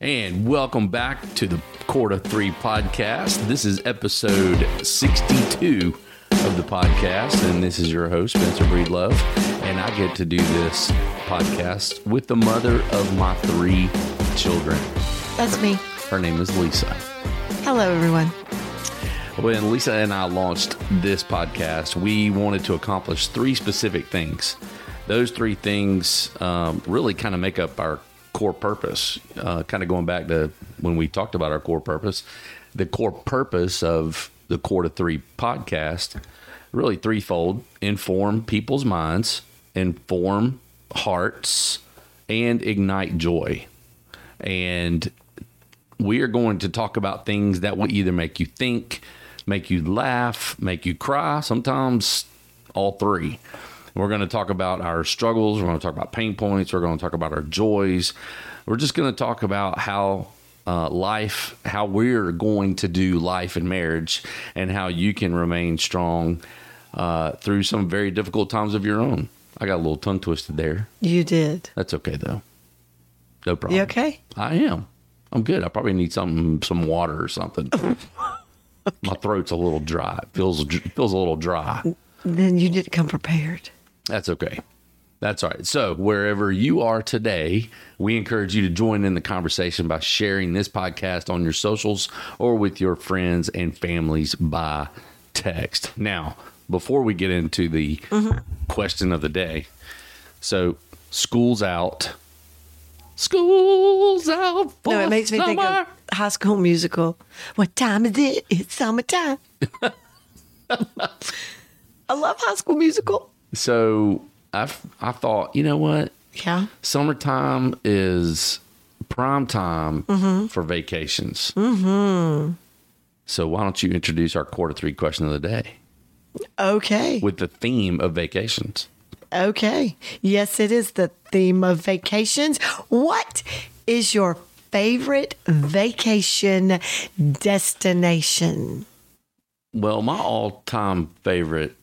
And welcome back to the Cord of Three podcast. This is episode 62 of the podcast, and this is your host, Spencer Breedlove. And I get to do this podcast with the mother of my three children. That's me. Her name is Lisa. Hello, everyone. When Lisa and I launched this podcast, we wanted to accomplish three specific things. Those three things um, really kind of make up our core purpose. Uh, kind of going back to when we talked about our core purpose, the core purpose of the Cord of Three podcast, really threefold: inform people's minds, inform hearts, and ignite joy. And we are going to talk about things that will either make you think, make you laugh, make you cry, sometimes all three. We're going to talk about our struggles. We're going to talk about pain points. We're going to talk about our joys. We're just going to talk about how uh, life, how we're going to do life and marriage, and how you can remain strong uh, through some very difficult times of your own. I got a little tongue twisted there. You did. That's okay though. No problem. You okay? I am. I'm good. I probably need some some water or something. My throat's a little dry. It feels feels a little dry. Then you didn't come prepared. That's okay. That's all right. So, wherever you are today, we encourage you to join in the conversation by sharing this podcast on your socials or with your friends and families by text. Now, before we get into the mm-hmm. question of the day, so school's out. School's out for No, it makes me think of High School Musical. What time is it? It's summertime. I love High School Musical. So I I thought, you know what? Yeah. Summertime is prime time Mm-hmm. for vacations. Mm-hmm. So why don't you introduce our Cord of Three question of the day Okay. with the theme of vacations? Okay. Yes, it is the theme of vacations. What is your favorite vacation destination? Well, my all-time favorite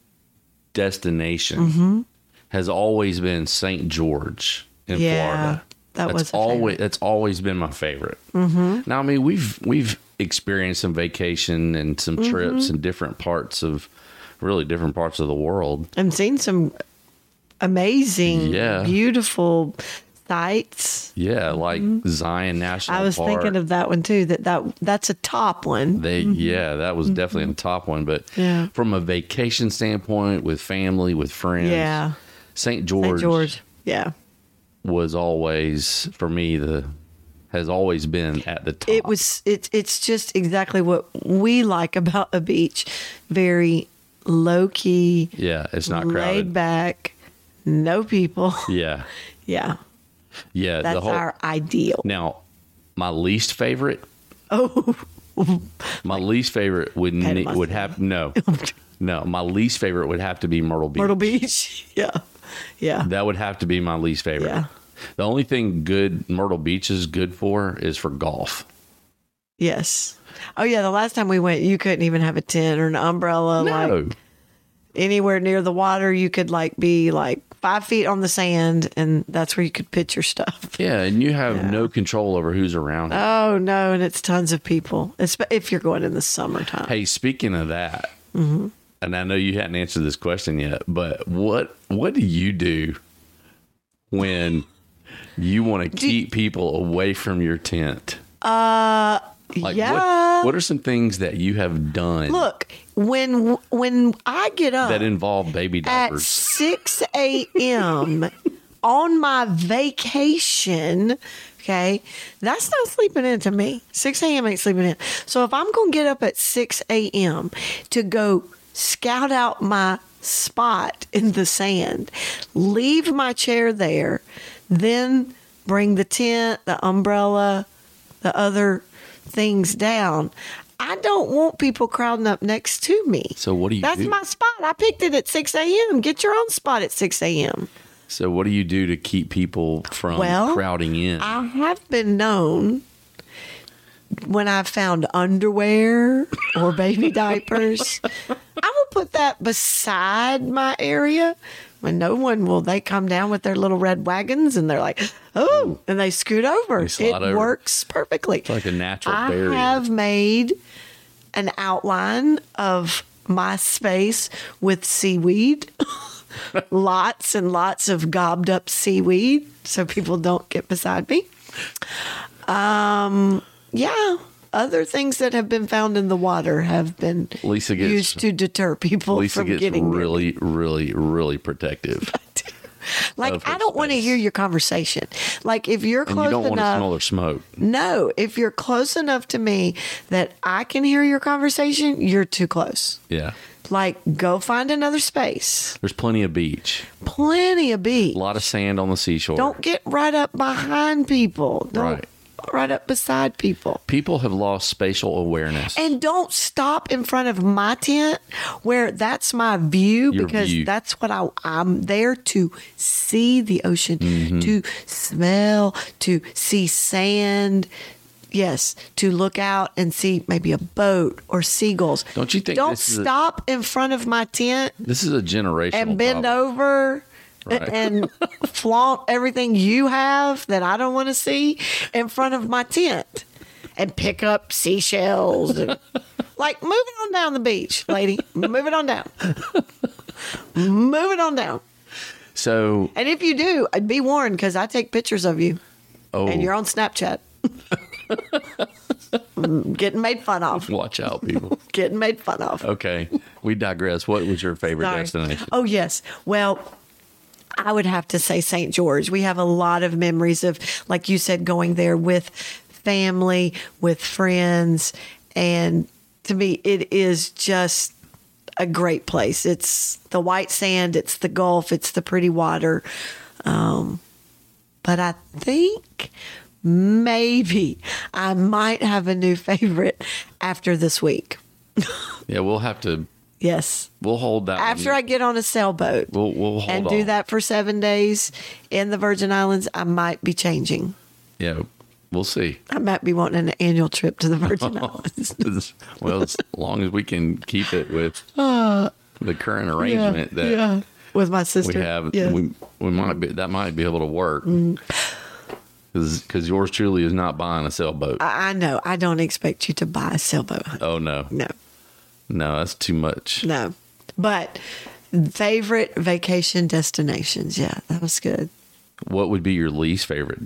destination Mm-hmm. has always been St. George in Yeah, Florida. that that's was always favorite. that's always been my favorite. Mm-hmm. Now, I mean, we've we've experienced some vacation and some Mm-hmm. trips in different parts of really different parts of the world. I'm seeing some amazing, Yeah. beautiful sights. Yeah, like Zion National Mm-hmm. I was Park. thinking of that one too. That that that's a top one. They yeah, that was definitely a top one. But Mm-hmm. Yeah. from a vacation standpoint, with family, with friends, Yeah, St. George, St. George. Yeah, was always for me the has always been at the top. it was. It's it's just exactly what we like about a beach. Very low key, yeah, it's not laid crowded. back, no people. Yeah, Yeah, yeah. that's the whole our ideal. now, my least favorite, Oh, my least favorite would ne- would have no, no. My least favorite would have to be Myrtle Beach. Myrtle Beach. Yeah, yeah. That would have to be my least favorite. Yeah. The only thing good Myrtle Beach is good for is for golf. Yes. Oh yeah, the last time we went, you couldn't even have a tent or an umbrella. Like No. Anywhere near the water, you could like be like five feet on the sand, and that's where you could pitch your stuff. Yeah, and you have no control over who's around. Oh no, and it's tons of people, espe- if you're going in the summertime. hey, speaking of that, Mm-hmm. and I know you hadn't answered this question yet, but what what do you do when you want to keep people away from your tent? Uh, Like yeah. what what are some things that you have done Look, when when I get up that involve baby diapers at six a.m. on my vacation. Okay, that's not sleeping in to me. 6 a.m. ain't sleeping in. So if I'm going to get up at 6 a.m. to go scout out my spot in the sand, leave my chair there, then bring the tent, the umbrella, the other things down. I don't want people crowding up next to me. So what do you That's do? my spot. I picked it at 6 a.m. Get your own spot at 6 a.m. So what do you do to keep people from Well, crowding in? I have been known when I've found underwear or baby diapers, I will put that beside my area and no one will. They come down with their little red wagons, and they're like, "Oh," and they scoot over. They it over. works perfectly. It's like a natural I barrier. have made an outline of my space with seaweed. lots and lots of gobbed up seaweed so people don't get beside me. Um, yeah, other things that have been found in the water have been Lisa gets- used to deter people Lisa from gets getting near me. really, really, really protective, Like I don't want to hear your conversation. Like if you're and close you don't want to enough, smell her smoke. no, if you're close enough to me that I can hear your conversation, you're too close. Yeah, Like go find another space. there's plenty of beach, Plenty of beach. a lot of sand on the seashore. Don't get right up behind people. Don't Right. Right up beside people. People have lost spatial awareness. And don't stop in front of my tent where that's my view Your because view. that's what I, I'm there to see the ocean, Mm-hmm. to smell, to see sand. Yes, to look out and see maybe a boat or seagulls. Don't you think Don't this is a- stop in front of my tent this is a generational and bend problem. over Right. and flaunt everything you have that I don't want to see in front of my tent and pick up seashells. And, like, move it on down the beach, lady. Move it on down. Move it on down. So, And if you do, I'd be warned because I take pictures of you oh, and you're on Snapchat. Getting made fun of. watch out, people. Getting made fun of. Okay, we digress. What was your favorite Sorry. destination? Oh, yes. Well, I would have to say St. George. We have a lot of memories of, like you said, going there with family, with friends. And to me, it is just a great place. It's the white sand, it's the Gulf, it's the pretty water. Um, but I think maybe I might have a new favorite after this week. Yeah, we'll have to. Yes. We'll hold that. After one. I get on a sailboat we'll we'll hold and on. do that for seven days in the Virgin Islands, I might be changing. Yeah, we'll see. I might be wanting an annual trip to the Virgin Islands. well, as long as we can keep it with the current arrangement that yeah. With my sister we have, Yeah. we we might be that might be able to work. Mm. Because yours truly is not buying a sailboat. I, I know. I don't expect you to buy a sailboat. honey. oh no, No, no, that's too much. no. But favorite vacation destinations. Yeah, that was good. What would be your least favorite?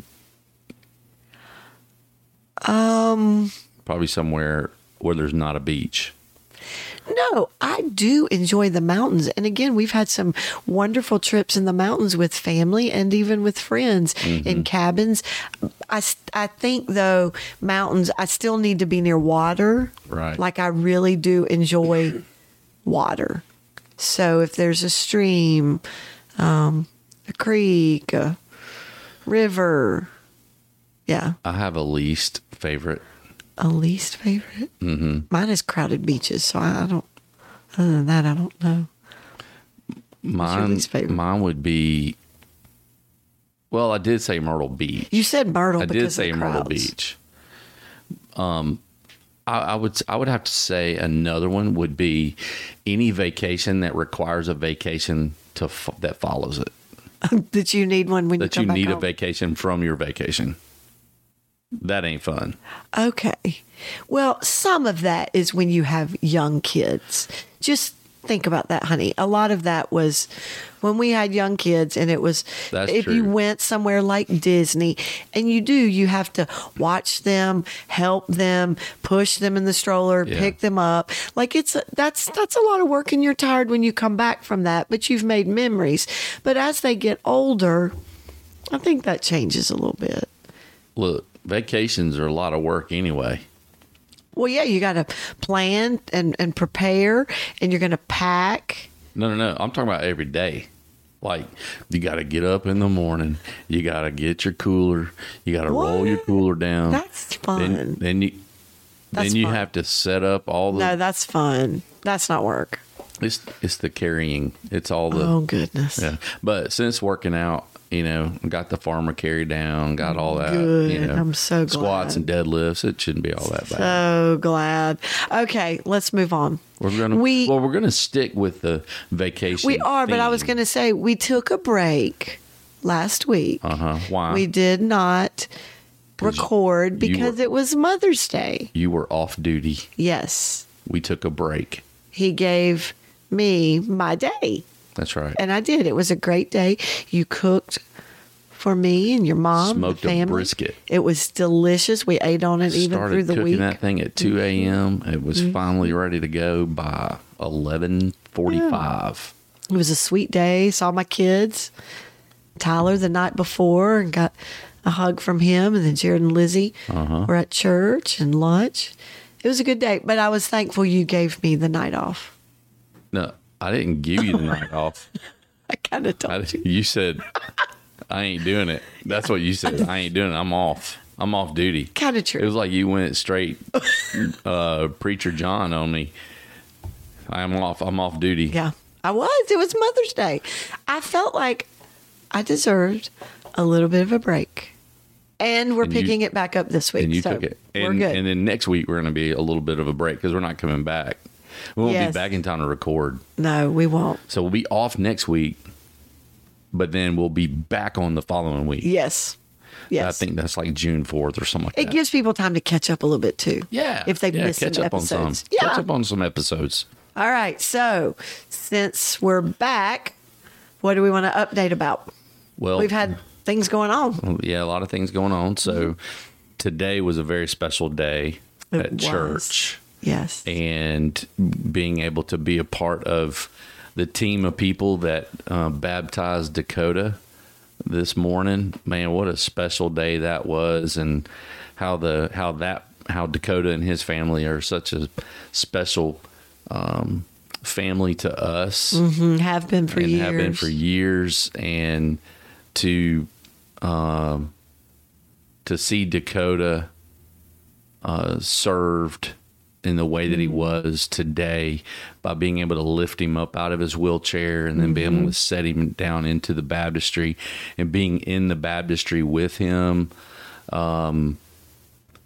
Um, Probably somewhere where there's not a beach. No, I do enjoy the mountains. And again, we've had some wonderful trips in the mountains with family and even with friends in cabins. I, I think, though, mountains, I still need to be near water. Right. Like, I really do enjoy water. So if there's a stream, um, a creek, a river, yeah, I have a least favorite. A least favorite. Mm-hmm. Mine is crowded beaches. So I, I don't, other than that, I don't know. Mine, mine would be. Well, I did say Myrtle Beach. You said Myrtle. Beach. I did say Myrtle. Beach. Um, I, I would I would have to say another one would be any vacation that requires a vacation to that follows it. that you need one when That you you need a vacation from your vacation. That ain't fun. Okay. Well, some of that is when you have young kids. Just think about that, honey. A lot of that was when we had young kids, and it was That's if you went somewhere like Disney, and you do, you have to watch them, help them, push them in the stroller, Yeah. pick them up. Like it's that's that's a lot of work, and you're tired when you come back from that. But you've made memories. But as they get older, I think that changes a little bit. Look, vacations are a lot of work anyway. Well, yeah, you got to plan and, and prepare, and you're going to pack. No, no, no. I'm talking about every day. Like you got to get up in the morning. You got to get your cooler. You got to roll your cooler down. That's fun. Then, then you, That's then you fun. have to set up all the. no, that's fun. That's not work. It's it's the carrying. It's all the. Oh goodness. Yeah, but since working out, You know, got the farmer carry down, got all that. Good. You know, I'm so glad. squats and deadlifts. It shouldn't be all that bad. So glad. Okay, let's move on. We're gonna we- well, we're gonna stick with the vacation. We are, but I was going to say we took a break last week. Uh huh. Why? We did not record because were- it was Mother's Day. you were off duty. Yes. We took a break. He gave me my day, That's right. and I did. It was a great day. You cooked for me and your mom, Smoked the a family. brisket. It was delicious. We ate on it even Started through the cooking week. Mm-hmm. that thing at two a.m. It was finally ready to go by eleven forty-five. It was a sweet day. Saw my kids, Tyler, the night before, and got a hug from him. And then Jared and Lizzie Uh-huh. were at church and lunch. It was a good day, but I was thankful you gave me the night off. No, I didn't give you the night off. I kind of I, told you. you said I ain't doing it. That's what you said. I ain't doing it. I'm off. I'm off duty. Kind of true. It was like you went straight uh, preacher John on me. I'm off. I'm off duty. Yeah, I was. It was Mother's Day. I felt like I deserved a little bit of a break. And we're And you- picking it back up this week. and you so took it. we're good. and then next week we're going to be a little bit of a break because we're not coming back. We won't Yes. be back in time to record, no, we won't. so we'll be off next week. But then we'll be back on the following week. Yes. Yes. I think that's like June fourth or something like it that. gives people time to catch up a little bit too. yeah, If they've yeah, missed catch some up on episodes. some. Yeah. Catch up on some episodes. All right. So, since we're back, what do we want to update about? Well, We've had things going on. yeah, a lot of things going on. So mm-hmm. today was a very special day It at was. church. Yes. and being able to be a part of the team of people that uh, baptized Dakota this morning. Man, what a special day that was, and how the how that how Dakota and his family are such a special um, family to us Mhm, have been for and years. have been for years, and to um, to see Dakota uh, served in the way that he was today by being able to lift him up out of his wheelchair and then being able to set him down into the baptistry and being in the baptistry with him um,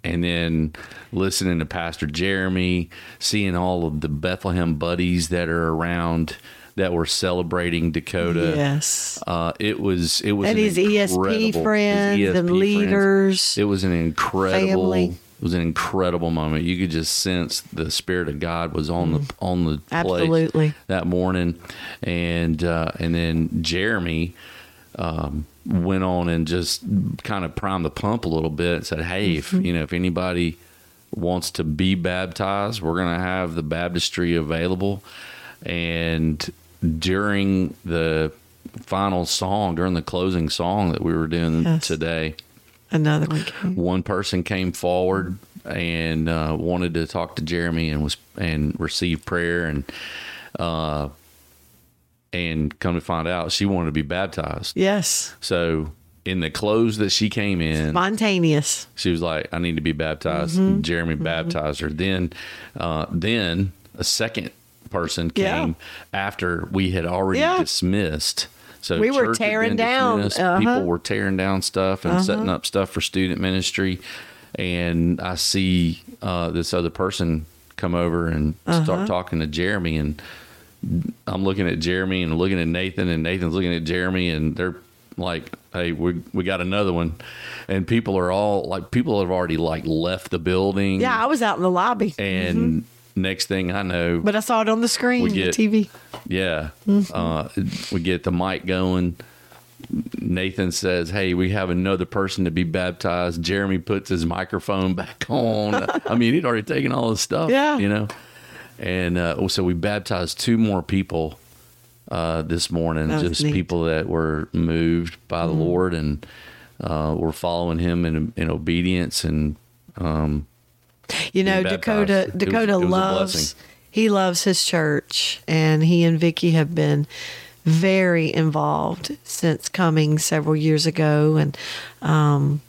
and then listening to Pastor Jeremy, seeing all of the Bethlehem buddies that are around that were celebrating Dakota. Yes. Uh, it was it was And his ESP incredible- his friends ESP and friends. leaders. It was an incredible. family. It was an incredible moment. You could just sense the spirit of God was on the on the place Mm-hmm. Absolutely. that morning, and uh, and then Jeremy um, went on and just kind of primed the pump a little bit and said, "Hey, Mm-hmm. if you know if anybody wants to be baptized, we're going to have the baptistry available." And during the final song, during the closing song that we were doing Yes. today, Another one came. one person came forward and uh, wanted to talk to Jeremy and was and receive prayer and uh, and come to find out she wanted to be baptized. Yes. So in the clothes that she came in, Spontaneous. she was like, "I need to be baptized." Mm-hmm. Jeremy baptized her. Then, uh, then a second person Yeah. came after we had already Yeah. dismissed. So We were tearing down. Uh-huh. People were tearing down stuff and setting up stuff for student ministry. And I see uh, this other person come over and Uh-huh. start talking to Jeremy, and I'm looking at Jeremy and looking at Nathan, and Nathan's looking at Jeremy, and they're like, "Hey, we we got another one," and people are all like, people have already like left the building, Yeah, I was out in the lobby, and next thing I know, but I saw it on the screen, We the TV. yeah, uh, we get the mic going. Nathan says, "Hey, we have another person to be baptized." Jeremy puts his microphone back on. I mean, he'd already taken all his stuff, Yeah. you know. And uh, so we baptized two more people uh, this morning, just neat. Mm-hmm. people that were moved by the Lord and uh, were following Him in, in obedience. And um, You know. Dakota Dakota was loves he loves his church and he and Vicky have been very involved since coming several years ago and um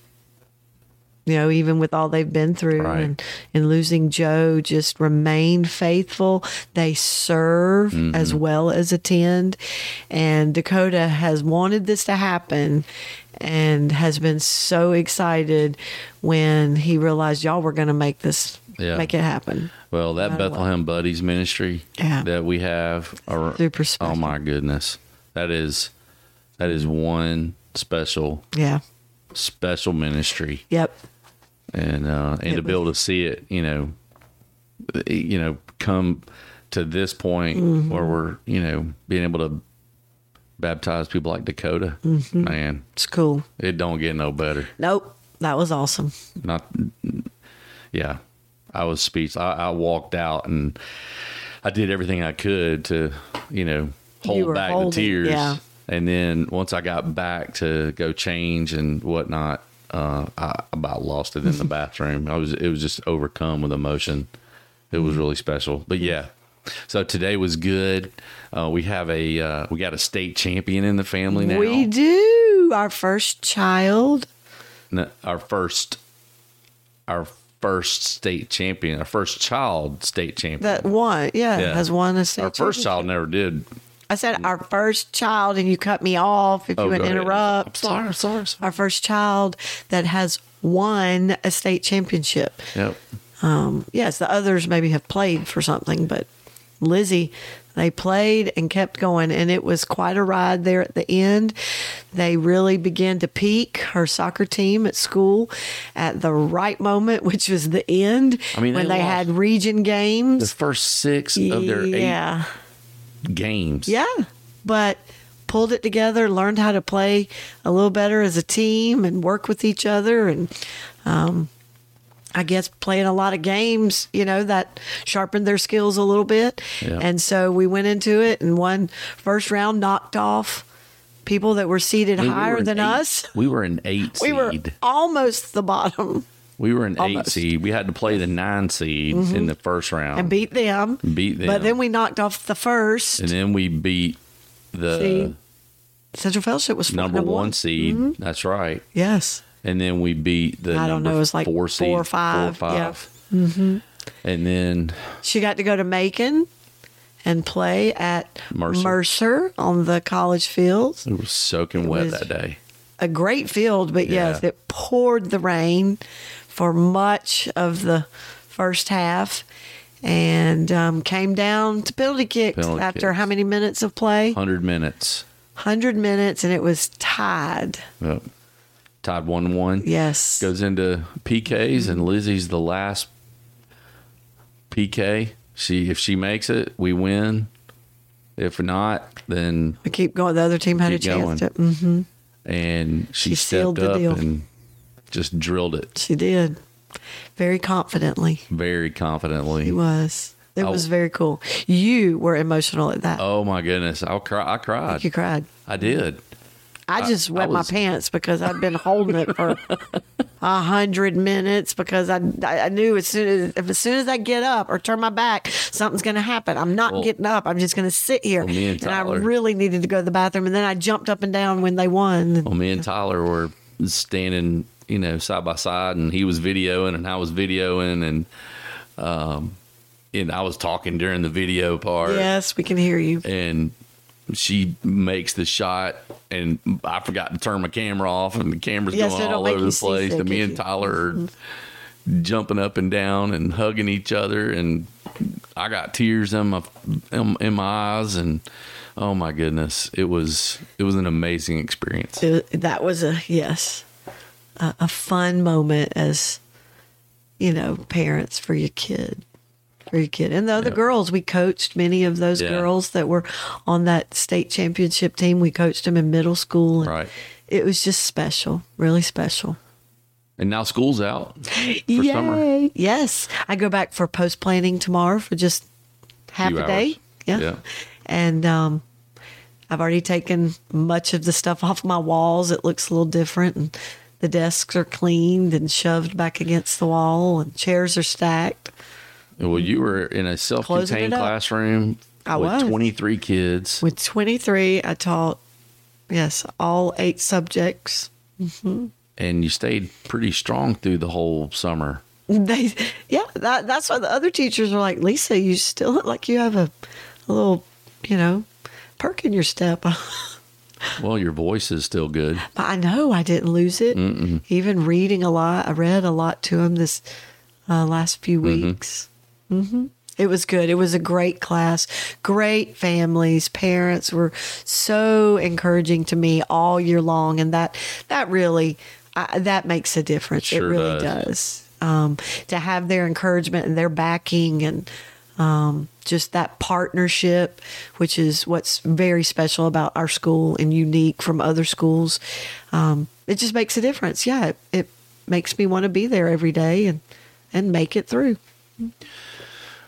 you know, even with all they've been through Right. and, and losing Joe, just remained faithful. They serve Mm-hmm. as well as attend. And Dakota has wanted this to happen and has been so excited when he realized y'all were going to make this, Yeah. make it happen. Well, that matter what. Bethlehem Buddies ministry Yeah. that we have, are, Super oh my goodness, that is that is one special Yeah. special ministry, Yep. And uh, and It to be able to see it, you know, you know, come to this point Mm-hmm. where we're you know being able to baptize people like Dakota, Mm-hmm. man, It's cool. it don't get no better. Nope. That was awesome. not yeah i was speechless I, I walked out and i did everything i could to you know hold were back holding- the tears yeah. and then once i got back to go change and whatnot uh, i about lost it in the bathroom. I was it was just overcome with emotion. It was really special. But yeah. So today was good. Uh, we have a uh, we got a state champion in the family now. We do. Our first child. No, our first our first state champion our first child state champion. That one, yeah, Yeah. has won a state our first child never did I said our first child, and you cut me off if you would Oh, go ahead. interrupt. sorry sorry, sorry. Our first child that has won a state championship. yep Um, yes, the others maybe have played for something, but Lizzie, they played and kept going, and it was quite a ride there at the end. They really began to peak her soccer team at school at the right moment, which was the end I mean, when they they, had region games, the first six of their yeah. eight games Yeah, but pulled it together, learned how to play a little better as a team and work with each other. And um, I guess playing a lot of games, you know, that sharpened their skills a little bit. Yeah. And so we went into it and one first round knocked off people that were seated we higher were than eight- us. we were an eight We were almost the bottom we were an eight seed we had to play the nine seed in the first round and beat them. beat them But then we knocked off the first. and then we beat the See, Central Fellowship was number, one, seed that's right Yes. and then we beat the I don't know, it was like four, four seed, or five, yeah. Mm-hmm. And then She got to go to Macon and play at Mercer. Mercer, on the college fields. it was soaking wet was- that day. A great field, but yes, it poured the rain for much of the first half and um, came down to penalty kicks Penalty after kicks. how many minutes of play? Hundred minutes. 100 minutes, and it was tied. Yep. Tied one one. Yes. Goes into PKs and Lizzie's the last PK. She if she makes it, we win. If not, then We keep going. The other team had a chance to. hmm and she, She sealed stepped the up deal. and just drilled it She did. Very confidently. very confidently. He was. It Oh. was very cool. You were emotional at that. Oh my goodness! I'll cry. I cried. You cried. I did. I just I wet was- my pants because I'd been holding it for a hundred minutes because I, I knew as soon as if as soon as I get up or turn my back, something's going to happen. I'm not Well- getting up. I'm just going to sit here. Well, me and I really needed to go to the bathroom, and then I jumped up and down when they won. Well, me and Tyler were standing, you know, side by side, and he was videoing, and I was videoing, and um, and I was talking during the video part, Yes, we can hear you. and she makes the shot, and I forgot to turn my camera off, and the camera's Yes, going all over the place, and me and Tyler are jumping up and down and hugging each other, and I got tears in my in, in my eyes, and oh my goodness, it was it was an amazing experience. It- that was a yes, a, a fun moment as you know parents for your kid, for your kid, and the other Yeah. girls. We coached many of those Yeah. girls that were on that state championship team. We coached them in middle school, and Right. It was just special, really special. And now school's out for summer. Yay! Yes, I go back for post planning tomorrow for just half Few a day. Yeah, Yeah. and um, I've already taken much of the stuff off my walls. It looks a little different, and the desks are cleaned and shoved back against the wall, and chairs are stacked. Well, you were in a self-contained classroom I with was. 23 kids. With 23, I taught, yes, all eight subjects. Mm-hmm. and you stayed pretty strong through the whole summer. They, yeah, that, that's why the other teachers are like, Lisa, you still look like you have a, a little, you know, perk in your step. Well, your voice is still good. But I know I didn't lose it. Even reading a lot, I read a lot to him this uh, last few weeks. hmm It was good. It was a great class. Great families, parents were so encouraging to me all year long, and that that really I, that makes a difference. Sure it really does. does. Um, to have their encouragement and their backing and um, just that partnership, which is what's very special about our school and unique from other schools. Um, it just makes a difference. Yeah, it, it makes me want to be there every day and and make it through.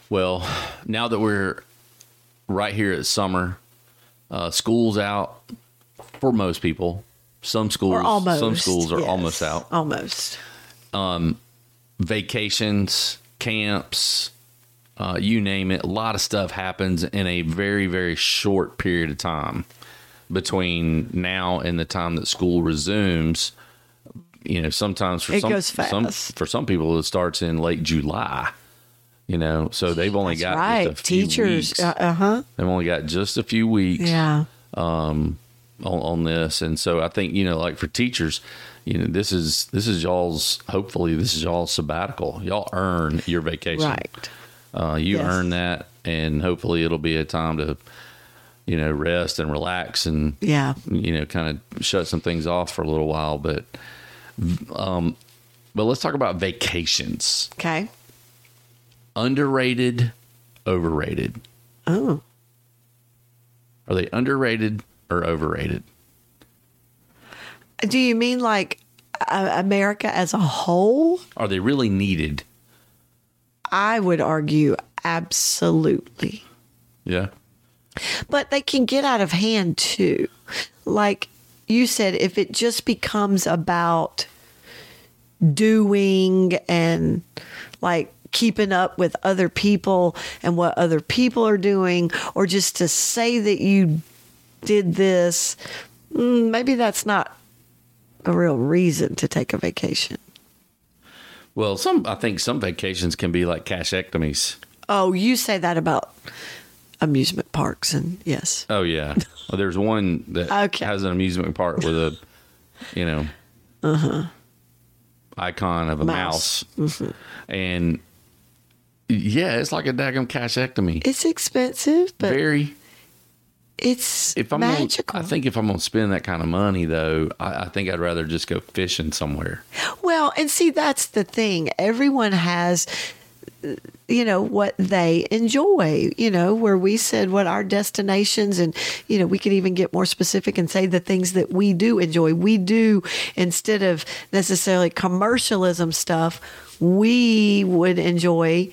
Well, now that we're right here at summer, uh, school's out for most people. Some schools, almost. some schools are yes. almost out. Almost. Vacations, camps, uh, you name it. A lot of stuff happens in a very, very short period of time between now and the time that school resumes. You know, sometimes for It some, goes some for some people it starts in late July. You know, so they've only That's got right. just a few Teachers. Uh huh. They've only got just a few weeks Yeah. on, on this, and so I think you know, like for teachers, you know, this is this is y'all's. Hopefully, this is y'all's sabbatical. Y'all earn your vacation. Right. Uh, you Yes. earn that, and hopefully, it'll be a time to, you know, rest and relax, and Yeah. you know, kind of shut some things off for a little while. But, um, but let's talk about vacations. Okay. Underrated, overrated. Oh. Are they underrated or overrated? Do you mean like uh, America as a whole? Are they really needed? I would argue absolutely. Yeah. But they can get out of hand too. Like you said, if it just becomes about doing and like keeping up with other people and what other people are doing, or just to say that you did this, mm, maybe that's not a real reason to take a vacation. Well, some I think some vacations can be like cashectomies. Oh, you say that about amusement parks, and yes. Oh yeah. well, there's one that Okay. has an amusement park with a, you know, uh-huh. icon of a mouse, Mouse. and yeah, it's like a daggum cashectomy. It's expensive, but Very. It's If I'm magical. Gonna, I think if I'm gonna spend that kind of money though, I, I think I'd rather just go fishing somewhere. Well, and see, that's the thing. Everyone has, you know, what they enjoy, you know, where we said what our destinations, and, you know, we could even get more specific and say the things that we do enjoy. We do, instead of necessarily commercialism stuff, we would enjoy,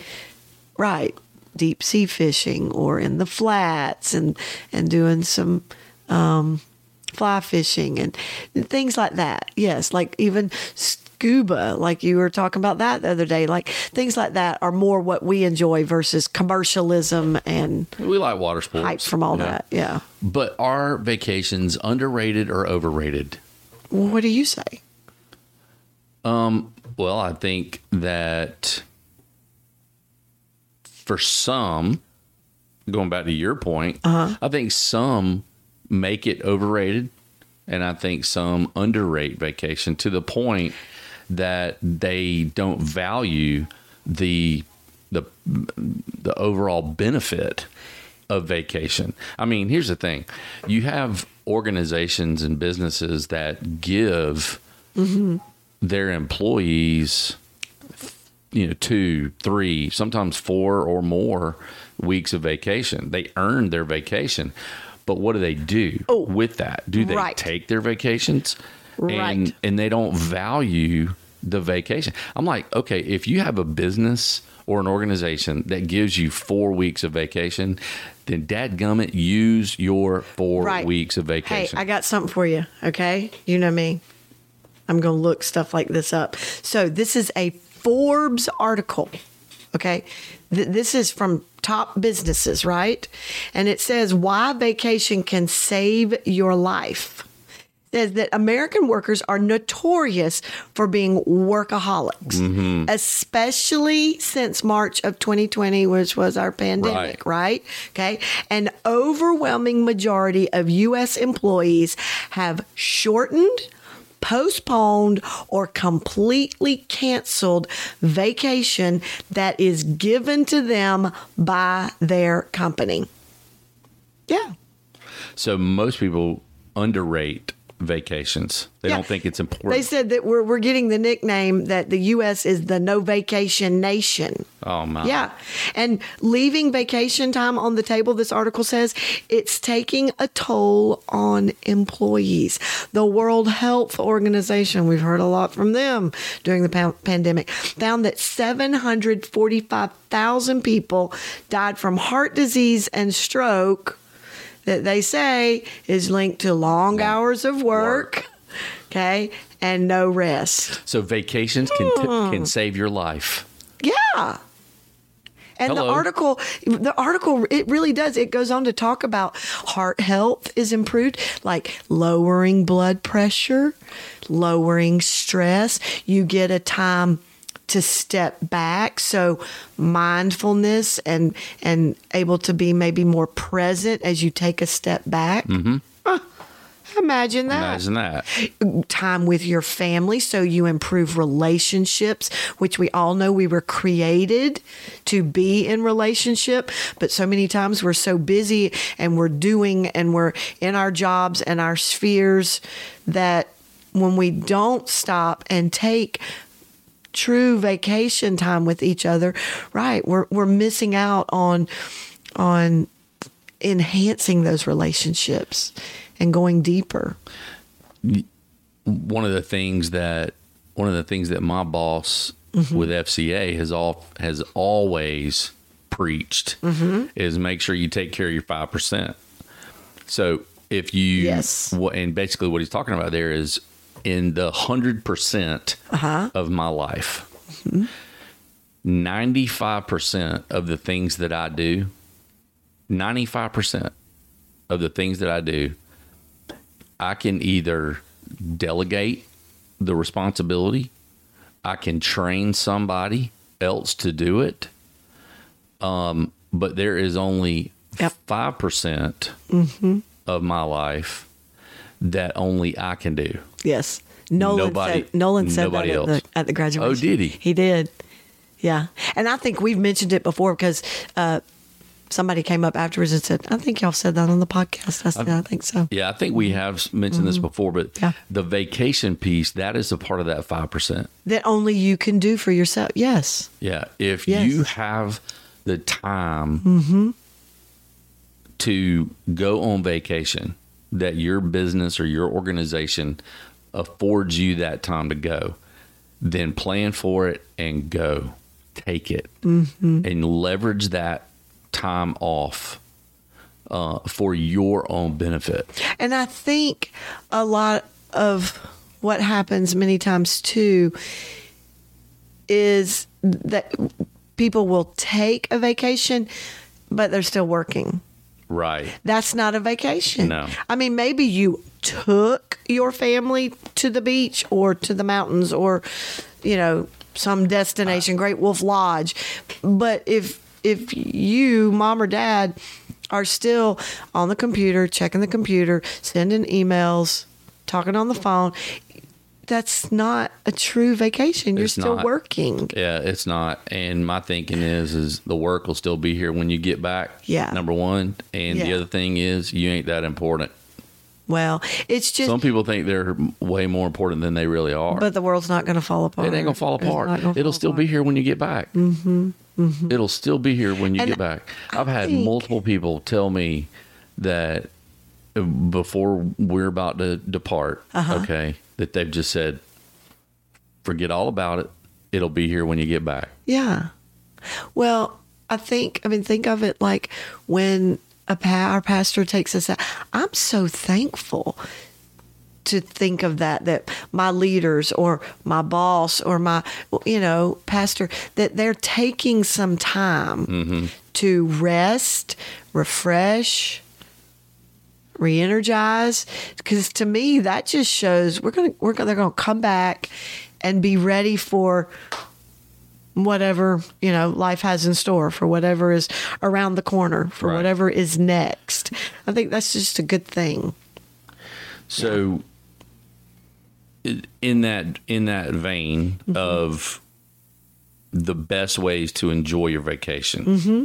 right, deep sea fishing or in the flats and, and doing some, um, fly fishing and things like that. Yes, like even scuba, like you were talking about that the other day. Like things like that are more what we enjoy versus commercialism and We like water sports. hype from all Yeah. that. Yeah. But are vacations underrated or overrated? What do you say? Well, I think that for some, going back to your point, uh-huh. I think some make it overrated, and I think some underrate vacation to the point that they don't value the the the overall benefit of vacation. I mean, here's the thing: you have organizations and businesses that give mm-hmm. their employees you know two three sometimes four or more weeks of vacation they earn their vacation but what do they do Oh, with that do they right. take their vacations and Right. and they don't value the vacation i'm like okay if you have a business or an organization that gives you four weeks of vacation then dadgummit use your four Right. weeks of vacation Hey, I got something for you. Okay. You know me. I'm going to look stuff like this up. So, this is a Forbes article. Okay. Th- this is from top businesses, right? And it says why vacation can save your life. says that American workers are notorious for being workaholics, Mm-hmm. especially since March of 2020, which was our pandemic, right. Okay. An overwhelming majority of U.S. employees have shortened, postponed, or completely canceled vacation that is given to them by their company. Yeah. So most people underrate vacations. They Yeah. don't think it's important. They said that we're, we're getting the nickname that the U.S. is the no vacation nation. oh my. Yeah. And leaving vacation time on the table, this article says, it's taking a toll on employees. The World Health Organization, we've heard a lot from them during the pan- pandemic, found that 745,000 people died from heart disease and stroke that they say is linked to long hours of work. Okay. And no rest. So vacations can t- hmm. can save your life. Yeah. And the article, the article, it really does. It goes on to talk about heart health is improved, like lowering blood pressure, lowering stress. You get a time to step back, so mindfulness and and able to be maybe more present as you take a step back. Mm-hmm. Huh. imagine that Imagine that. time with your family so you improve relationships which we all know we were created to be in relationship but so many times we're so busy and we're doing and we're in our jobs and our spheres that when we don't stop and take true vacation time with each other right we're we're missing out on on enhancing those relationships and going deeper One of the things that one of the things that my boss Mm-hmm. with FCA has all has always preached Mm-hmm. is make sure you take care of your five percent. So if you Yes. and basically what he's talking about there is in the hundred percent Uh-huh. of my life, Mm-hmm. 95 percent of the things that I do, ninety five percent of the things that I do, I can either delegate the responsibility, I can train somebody else to do it. Um, but there is only Yep. 5% Mm-hmm. of my life that only I can do. Yes. Nolan Nobody- said Nolan said that at the, at the graduation. Oh, did he? He did. Yeah. And I think we've mentioned it before because uh, somebody came up afterwards and said, I think y'all said that on the podcast. I said, I think so. Yeah, I think we have mentioned this before, but Mm-hmm. Yeah. the vacation piece, that is a part of that 5%. That only you can do for yourself. Yes. Yeah. If Yes. you have the time Mm-hmm. to go on vacation, that your business or your organization affords you that time to go, then plan for it and go. Take it Mm-hmm. and leverage that time off uh, for your own benefit. And I think a lot of what happens many times too is that people will take a vacation, but they're still working. Right. That's not a vacation. No. I mean, maybe you took your family to the beach or to the mountains or, you know, some destination, Great Wolf Lodge. But if if you, mom or dad, are still on the computer, checking the computer, sending emails, talking on the phone, that's not a true vacation. You're It's still not. working. Yeah, it's not. And my thinking is, is the work will still be here when you get back. Yeah. Number one, and the other thing is, you ain't that important. Well, it's just Some people think they're way more important than they really are. but the world's not going to fall apart. it ain't gonna fall apart. gonna It'll fall still apart. be here when you get back. Mm-hmm. It'll still be here when you And get back. I've had think- multiple people tell me that uh, before we're about to depart, Uh-huh. okay, that they've just said, forget all about it. It'll be here when you get back. Yeah. Well, I think, I mean, think of it like when pa- our pastor takes us out. I'm so thankful to think of that, that my leaders or my boss or my, you know, pastor, that they're taking some time mm-hmm. to rest, refresh, re-energize because to me that just shows we're gonna we're gonna they're gonna come back and be ready for whatever you know life has in store for whatever is around the corner for Right. whatever is next. I think that's just a good thing. So, i- in that in that vein mm-hmm. of the best ways to enjoy your vacation, mm-hmm.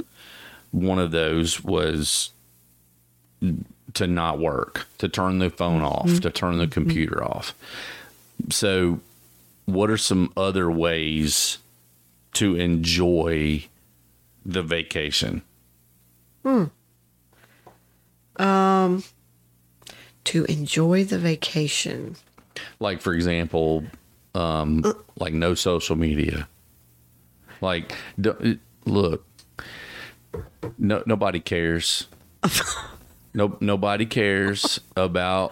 one of those was to not work, to turn the phone mm-hmm. off, to turn the computer off. So, what are some other ways to enjoy the vacation? Hmm. Um, To enjoy the vacation like for example um like no social media like d- look no nobody cares no nobody cares about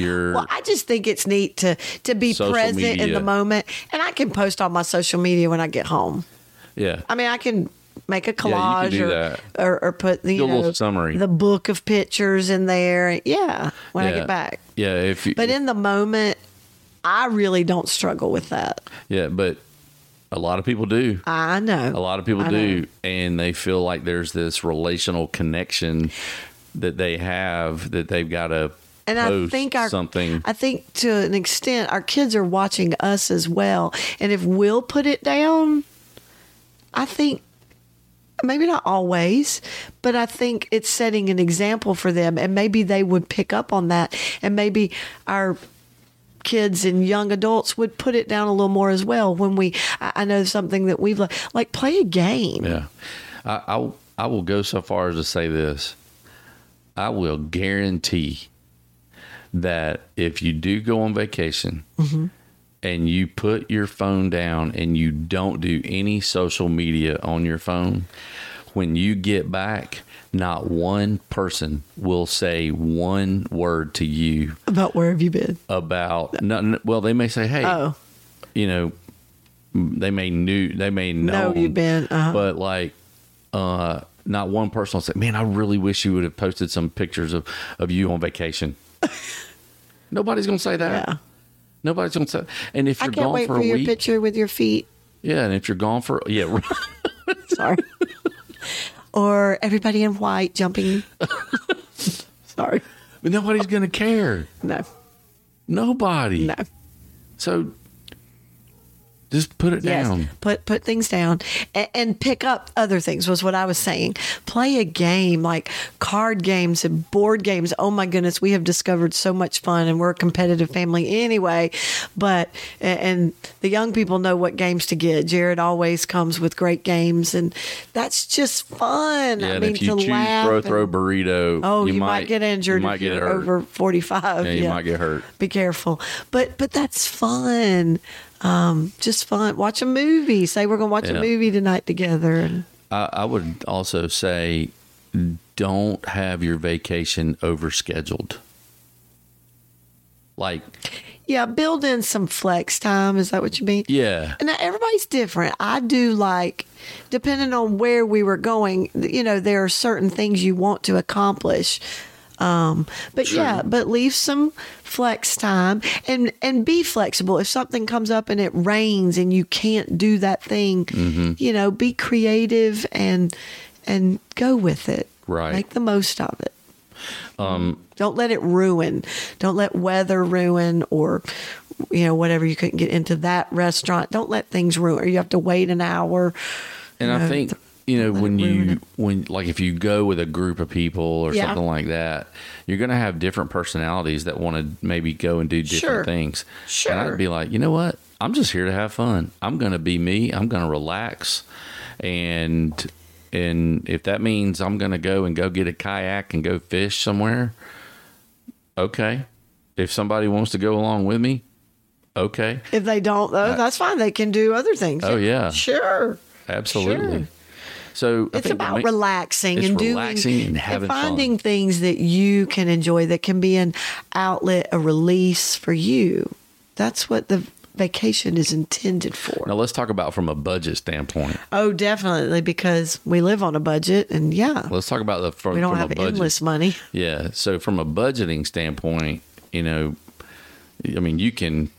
your Well, I just think it's neat to to be present in the moment, and I can post on my social media when I get home. yeah I mean, I can make a collage do or, or or put the know, summary. the book of pictures in there. Yeah, when I get back. yeah if you But in the moment, I really don't struggle with that. yeah but a lot of people do I know a lot of people I do know. and they feel like there's this relational connection that they have that they've got to And I think our something I think to an extent our kids are watching us as well. And if we'll put it down, I think maybe not always, but I think it's setting an example for them and maybe they would pick up on that and maybe our kids and young adults would put it down a little more as well when we I know something that we've like, like play a game. Yeah, I, I I will go so far as to say this. I will guarantee that if you do go on vacation and you put your phone down and you don't do any social media on your phone, when you get back, not one person will say one word to you About where have you been? about nothing. Well, they may say, "Hey, Oh, you know, they may knew they may know No, you've been, uh-huh. but like, uh, not one person will say, "Man, I really wish you would have posted some pictures of of you on vacation." Nobody's gonna say that. yeah. Nobody's gonna say. And if you're can't gone wait for for a your week, picture with your feet. yeah, and if you're gone for yeah. Sorry. or everybody in white jumping. Sorry. but nobody's gonna care. No. Nobody. No. So just put it Yes. down. Put put things down and, and pick up other things was what I was saying. Play a game like card games and board games. Oh my goodness, we have discovered so much fun and we're a competitive family anyway. But and the young people know what games to get. Jared always comes with great games and that's just fun. Yeah, I mean if you to choose laugh throw and- throw burrito, Oh, you, might, get injured. You might get hurt. over forty five. yeah, you might get hurt. Be careful. But but that's fun. Um, just fun. Watch a movie. Say we're gonna watch Yeah. a movie tonight together. And I, I would also say don't have your vacation overscheduled. Like, yeah, build in some flex time. Is that what you mean? yeah, And everybody's different. I do like, depending on where we were going, you know, there are certain things you want to accomplish. Um, but True. yeah, but leave some flex time and and be flexible. If something comes up and it rains and you can't do that thing, Mm-hmm. you know, be creative and and go with it. Right. Make the most of it. Um, Don't let it ruin. Don't let weather ruin or you know whatever you couldn't get into that restaurant. Don't let things ruin. Or you have to wait an hour. and you I think th- you know when you when like if you go with a group of people or Yeah. something like that, you're going to have different personalities that want to maybe go and do different Sure. things. Sure. and I'd be like, you know what? I'm just here to have fun. I'm going to be me. I'm going to relax, and and if that means I'm going to go and go get a kayak and go fish somewhere, okay. If somebody wants to go along with me, okay, If they don't though, uh, that's fine. They can do other things. Oh, yeah. sure. absolutely. Sure. So I It's about relaxing it's and doing relaxing and having fun. finding things that you can enjoy that can be an outlet, a release for you. That's what the vacation is intended for. Now let's talk about from a budget standpoint. Oh, definitely, because we live on a budget, and yeah, Let's talk about the from, we don't from have endless money. Yeah. So from a budgeting standpoint, you know, I mean, you can,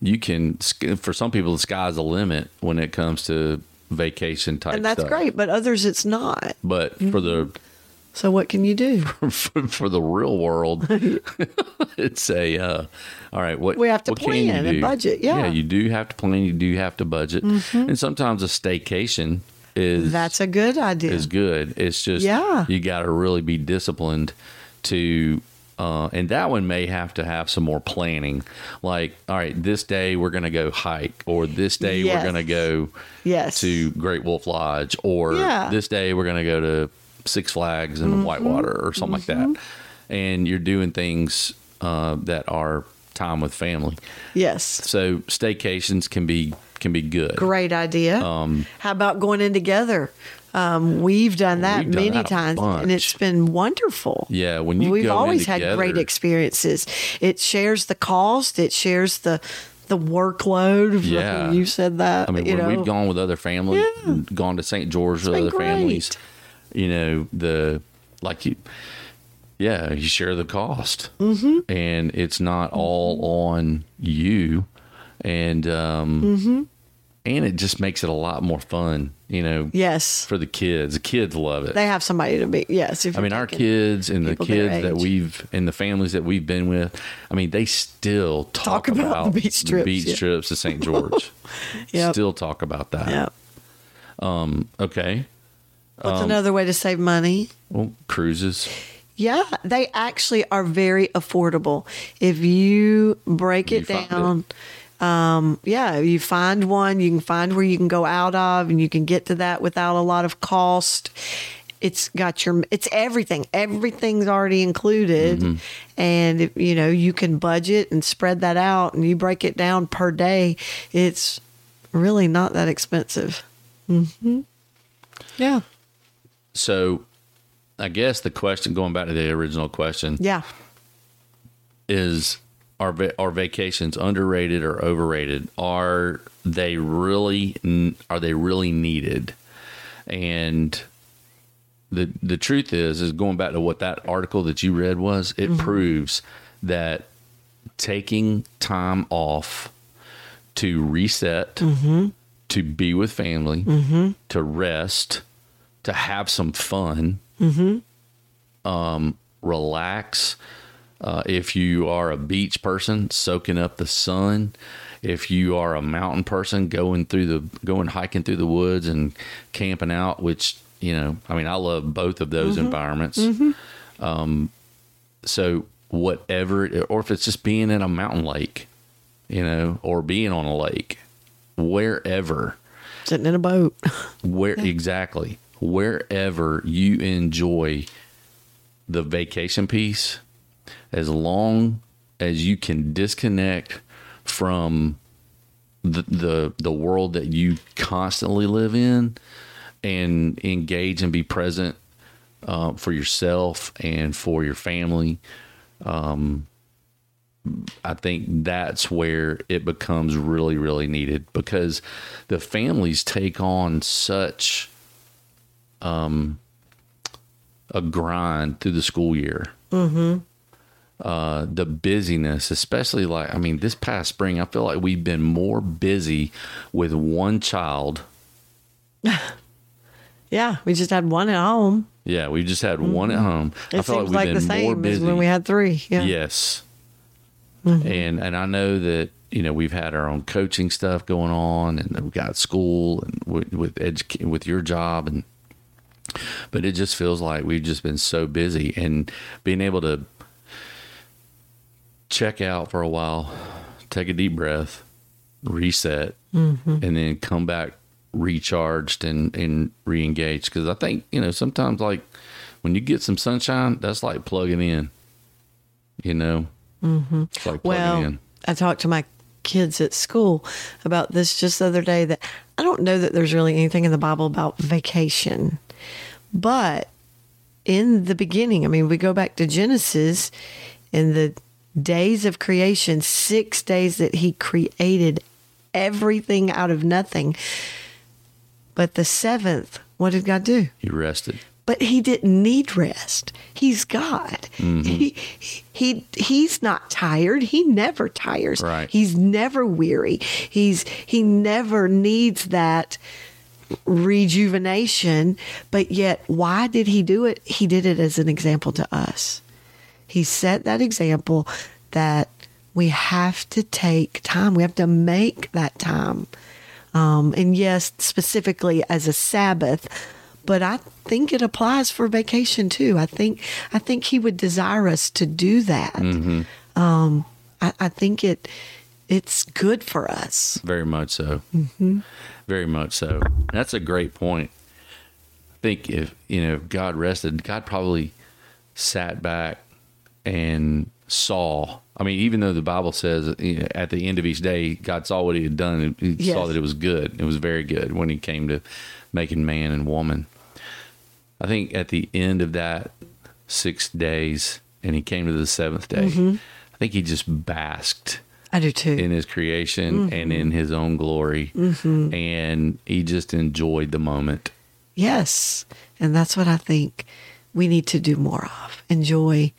you can, for some people, the sky's the limit when it comes to vacation type And that's stuff. great, but others it's not. But for the So what can you do? for, for the real world, it's a uh, all right. What We have to plan and budget, yeah. Mm-hmm. you do have to plan. You do have to budget, and sometimes a staycation is That's a good idea. is good. It's just Yeah. you got to really be disciplined to. Uh, and that one may have to have some more planning. Like, all right, this day we're going to go hike, or this day Yes. we're going to go yes. to Great Wolf Lodge, or Yeah. Mm-hmm. this day we're going to go to Six Flags in Whitewater, or something like that. And you're doing things uh, that are time with family. yes. So staycations can be can be good. Great idea. Um, How about going in together? Um, we've done that We've done many that times, and it's been wonderful. Yeah, when you we've always had great experiences. It shares the cost. It shares the the workload. Yeah. you said that. I mean, when know. we've gone with other families, Yeah. gone to St. George with other families, you know, the like you, yeah, you share the cost, mm-hmm. and it's not all on you, and um, Mm-hmm. And it just makes it a lot more fun, you know, yes, for the kids. The kids love it. they have somebody to be. Yes, if I mean, our kids and the kids that we've and the families that we've been with, I mean, they still talk, Talk about the beach trips, beach yeah. trips to St. George. Yep. Still talk about that. Yeah. Okay. What's Um, another way to save money? Well, cruises. Yeah, they actually are very affordable. If you break it You find down, um, yeah, you find one, you can find where you can go out of, and you can get to that without a lot of cost. It's got your, it's everything. Everything's already included, Mm-hmm. and if, you know you can budget and spread that out, and you break it down per day. It's really not that expensive. hmm Yeah, So, I guess the question, going back to the original question, yeah. is are are vacations underrated or overrated? Are they really are they really needed? And the the truth is is going back to what that article that you read was, it mm-hmm. proves that taking time off to reset, mm-hmm. to be with family, mm-hmm. to rest, to have some fun, um, relax. Uh, if you are a beach person, soaking up the sun. If you are a mountain person, going through the going hiking through the woods and camping out, which you know, I mean, I love both of those environments. Um, so whatever, it- or if it's just being in a mountain lake, you know, or being on a lake, wherever Sitting in a boat. where exactly wherever you enjoy the vacation piece as long as you can disconnect from the the, the world that you constantly live in and engage and be present uh, for yourself and for your family I think that's where it becomes really, really needed because the families take on such um, a grind through the school year. Mm-hmm. Uh, the busyness, especially like, I mean, this past spring, I feel like we've been more busy with one child. Yeah, we just had one at home. Yeah, we just had one at home. It I feel seems like like, we've the been more same as busy. when we had three. Yeah. Yes. And and I know that you know we've had our own coaching stuff going on, and we've got school and with with, educa- with your job, and but it just feels like we've just been so busy, and being able to check out for a while, take a deep breath, reset, and then come back recharged and and re-engaged. Because I think you know sometimes like when you get some sunshine, that's like plugging in. You know, mm-hmm. like plugging Well, in. I talked to my kids at school about this just the other day that I don't know that there's really anything in the Bible about vacation. But in the beginning, I mean, we go back to Genesis in the days of creation, six days that he created everything out of nothing. But the seventh, what did God do? He rested. But he didn't need rest. He's God. Mm-hmm. He, he he's not tired. He never tires. Right. He's never weary. He's he never needs that rejuvenation. But yet, why did he do it? He did it as an example to us. He set that example that we have to take time. We have to make that time. Um, and yes, specifically as a Sabbath, but I think it applies for vacation too. I think I think he would desire us to do that. Um, I, I think it it's good for us. Very much so. Very much so. That's a great point. I think if you know if God rested, God probably sat back and saw. I mean, even though the Bible says you know, at the end of each day, God saw what He had done. He Yes. saw that it was good. It was very good when He came to making man and woman. I think at the end of that six days, and He came to the seventh day. Mm-hmm. I think He just basked I do too. in his creation mm-hmm. and in his own glory. Mm-hmm. And he just enjoyed the moment. Yes. And that's what I think we need to do more of. Enjoy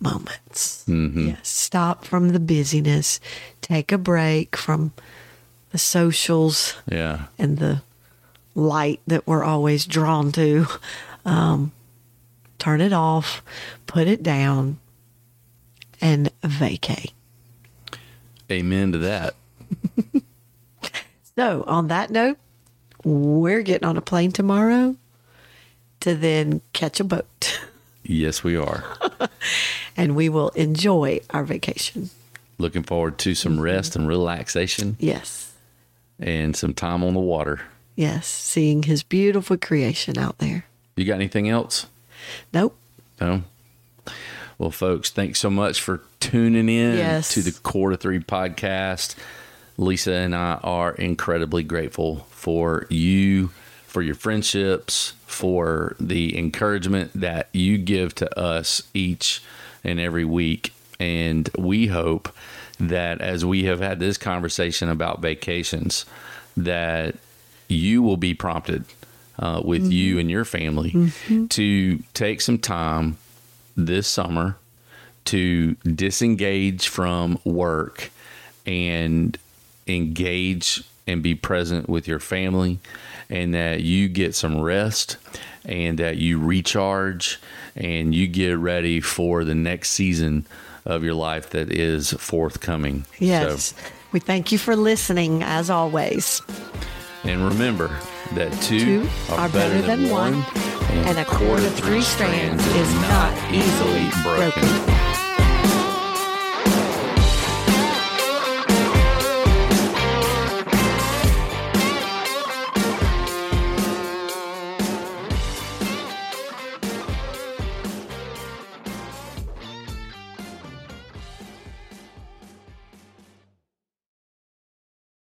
moments. Yes. Stop from the busyness. Take a break from the socials Yeah. and the light that we're always drawn to. Um, turn it off, put it down, and vacate. Amen to that. So, on that note, we're getting on a plane tomorrow to then catch a boat Yes, we are. and we will enjoy our vacation. Looking forward to some mm-hmm. rest and relaxation Yes. and some time on the water. Yes. Seeing his beautiful creation out there. You got anything else? Nope. No. Well, folks, thanks so much for tuning in Yes. to the Cord of Three podcast. Lisa and I are incredibly grateful for you, for your friendships, for the encouragement that you give to us each and every week. And we hope that as we have had this conversation about vacations, that you will be prompted uh, with you and your family to take some time this summer to disengage from work and engage and be present with your family and that you get some rest and that you recharge and you get ready for the next season of your life that is forthcoming. Yes. we thank you for listening as always. And remember that two, Two are better than one, and a cord of three strands is not easily broken.